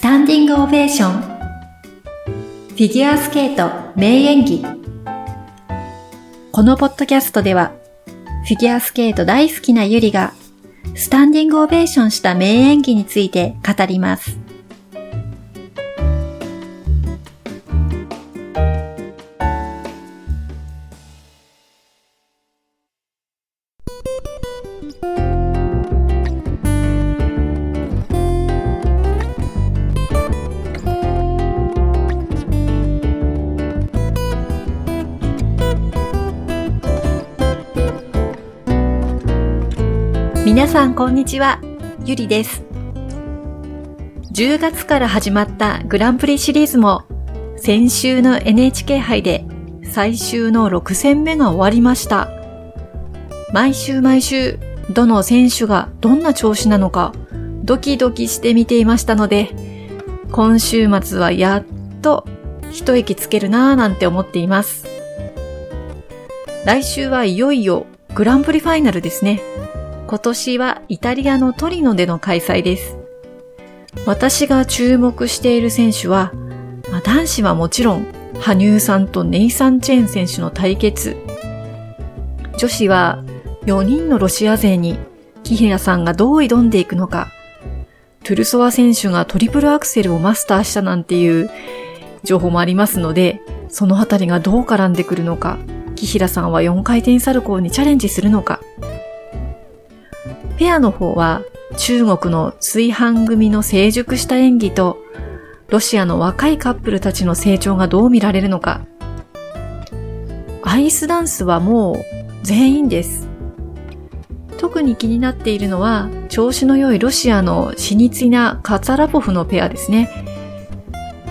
スタンディングオベーションフィギュアスケート名演技このポッドキャストではフィギュアスケート大好きなゆりがスタンディングオベーションした名演技について語ります。皆さんこんにちは、ゆりです。10月から始まったグランプリシリーズも先週の NHK 杯で最終の6戦目が終わりました。毎週毎週どの選手がどんな調子なのかドキドキして見ていましたので今週末はやっと一息つけるなぁなんて思っています。来週はいよいよグランプリファイナルですね。今年はイタリアのトリノでの開催です。私が注目している選手は、まあ、男子はもちろん、羽生さんとネイサン・チェーン選手の対決。女子は4人のロシア勢にキヒラさんがどう挑んでいくのか。トゥルソワ選手がトリプルアクセルをマスターしたなんていう情報もありますので、そのあたりがどう絡んでくるのか。キヒラさんは4回転サルコーにチャレンジするのか。ペアの方は中国の炊飯組の成熟した演技とロシアの若いカップルたちの成長がどう見られるのか。アイスダンスはもう全員です。特に気になっているのは調子の良いロシアのシニツィナ・カツァラポフのペアですね。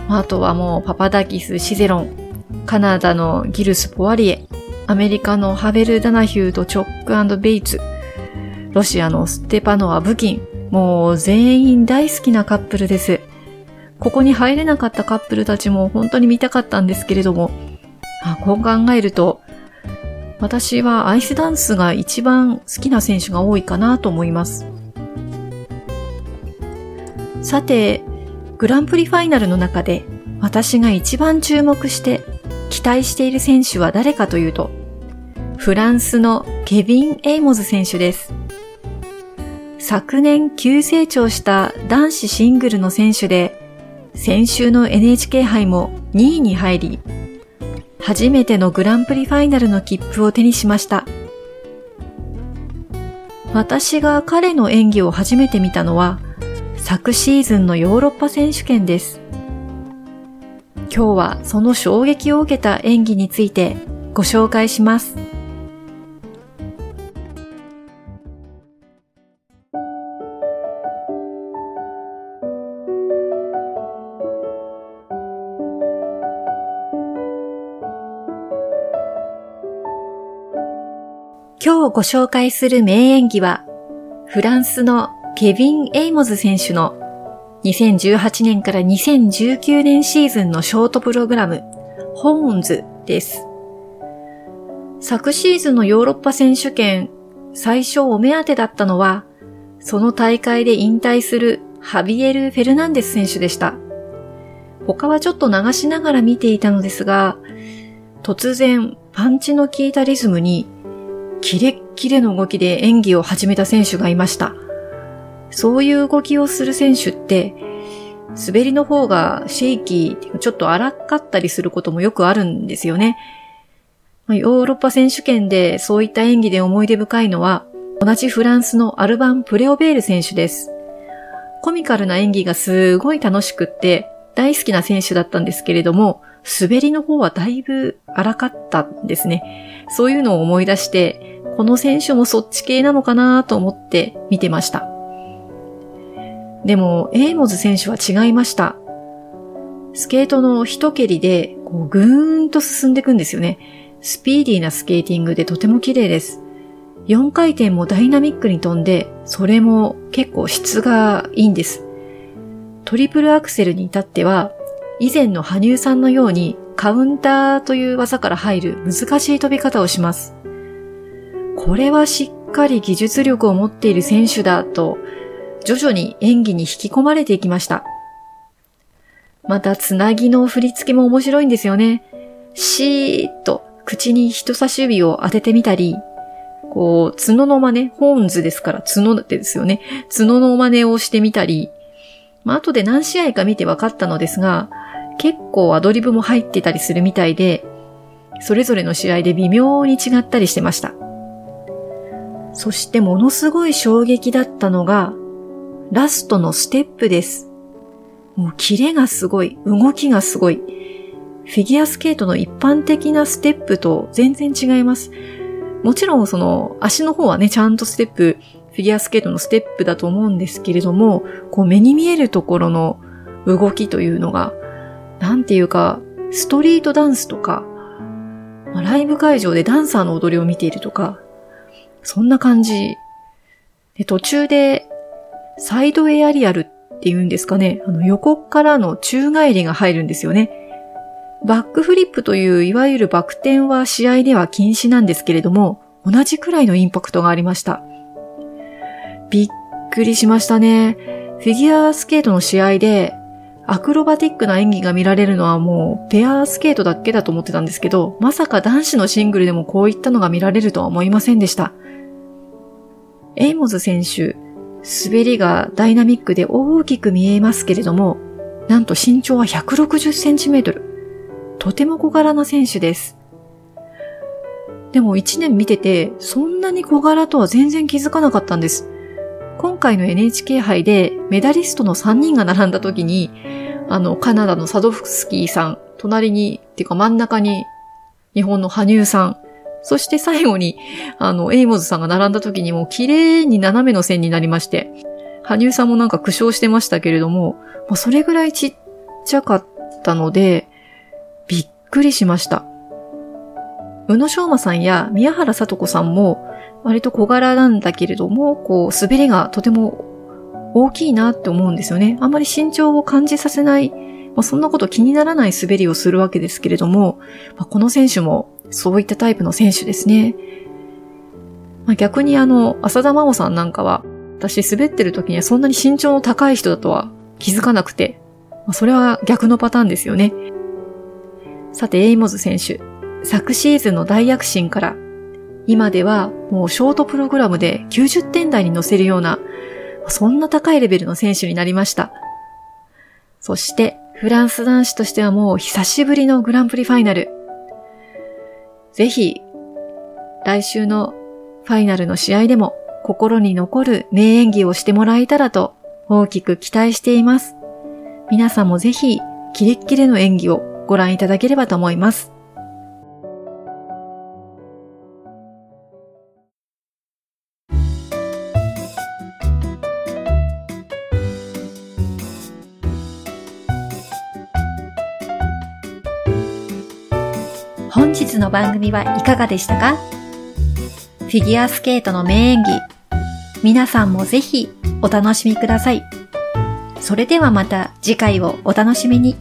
あとはもうパパダキス・シゼロン、カナダのギルス・ポワリエ、アメリカのハベル・ダナヒューとチョックベイツ、ロシアのステパノワ・ブキン、もう全員大好きなカップルです。ここに入れなかったカップルたちも本当に見たかったんですけれども、あこう考えると、私はアイスダンスが一番好きな選手が多いかなと思います。さて、グランプリファイナルの中で私が一番注目して期待している選手は誰かというと、フランスのケビン・エイモズ選手です。昨年急成長した男子シングルの選手で、先週の NHK 杯も2位に入り、初めてのグランプリファイナルの切符を手にしました。私が彼の演技を初めて見たのは、昨シーズンのヨーロッパ選手権です。今日はその衝撃を受けた演技についてご紹介します。今日ご紹介する名演技は、フランスのケビン・エイモズ選手の2018年から2019年シーズンのショートプログラム、ホーンズです。昨シーズンのヨーロッパ選手権、最初お目当てだったのは、その大会で引退するハビエル・フェルナンデス選手でした。他はちょっと流しながら見ていたのですが、突然パンチの効いたリズムにキレッキレの動きで演技を始めた選手がいました。そういう動きをする選手って、滑りの方がシェイキー、ちょっと荒かったりすることもよくあるんですよね。ヨーロッパ選手権でそういった演技で思い出深いのは、同じフランスのアルバン・プレオベール選手です。コミカルな演技がすごい楽しくって大好きな選手だったんですけれども、滑りの方はだいぶ荒かったんですね。そういうのを思い出して、この選手もそっち系なのかなと思って見てました。でも、エイモズ選手は違いました。スケートの一蹴りで、こう、ぐーんと進んでいくんですよね。スピーディーなスケーティングでとても綺麗です。4回転もダイナミックに飛んで、それも結構質がいいんです。トリプルアクセルに至っては、以前の羽生さんのようにカウンターという技から入る難しい飛び方をします。これはしっかり技術力を持っている選手だと、徐々に演技に引き込まれていきました。また、つなぎの振り付けも面白いんですよね。シーッと口に人差し指を当ててみたり、こう、角の真似、ホーンズですから角だってですよね。角の真似をしてみたり、まあ、後で何試合か見て分かったのですが、結構アドリブも入ってたりするみたいで、それぞれの試合で微妙に違ったりしてました。そしてものすごい衝撃だったのが、ラストのステップです。もうキレがすごい、動きがすごい。フィギュアスケートの一般的なステップと全然違います。もちろんその足の方はね、ちゃんとステップ、フィギュアスケートのステップだと思うんですけれども、こう目に見えるところの動きというのが、なんていうか、ストリートダンスとか、まあライブ会場でダンサーの踊りを見ているとか、そんな感じ。で途中で、サイドエアリアルっていうんですかね、あの横からの宙返りが入るんですよね。バックフリップといういわゆるバク転は試合では禁止なんですけれども、同じくらいのインパクトがありました。びっくりしましたね。フィギュアスケートの試合で、アクロバティックな演技が見られるのはもうペアスケートだけだと思ってたんですけど、まさか男子のシングルでもこういったのが見られるとは思いませんでした。エイモズ選手、滑りがダイナミックで大きく見えますけれども、なんと身長は160センチメートル。とても小柄な選手です。でも一年見てて、そんなに小柄とは全然気づかなかったんです。今回の NHK 杯でメダリストの3人が並んだ時に、あの、カナダのサドフスキーさん、隣に、っていうか真ん中に日本の羽生さん、そして最後に、あの、エイモズさんが並んだ時にも綺麗に斜めの線になりまして、羽生さんもなんか苦笑してましたけれども、まあ、それぐらいちっちゃかったので、びっくりしました。宇野昌磨さんや宮原さと子さんも割と小柄なんだけれども、こう、滑りがとても大きいなって思うんですよね。あんまり身長を感じさせない、まあ、そんなこと気にならない滑りをするわけですけれども、まあ、この選手もそういったタイプの選手ですね。まあ、逆にあの、浅田真央さんなんかは、私滑ってる時にはそんなに身長の高い人だとは気づかなくて、まあ、それは逆のパターンですよね。さて、エイモズ選手、昨シーズンの大躍進から、今ではもうショートプログラムで90点台に乗せるような、そんな高いレベルの選手になりました。そして、フランス男子としてはもう久しぶりのグランプリファイナル。ぜひ、来週のファイナルの試合でも心に残る名演技をしてもらえたらと大きく期待しています。皆さんもぜひ、キレッキレの演技をご覧いただければと思います。本日の番組はいかがでしたか？フィギュアスケートの名演技、皆さんもぜひお楽しみください。それではまた次回をお楽しみに。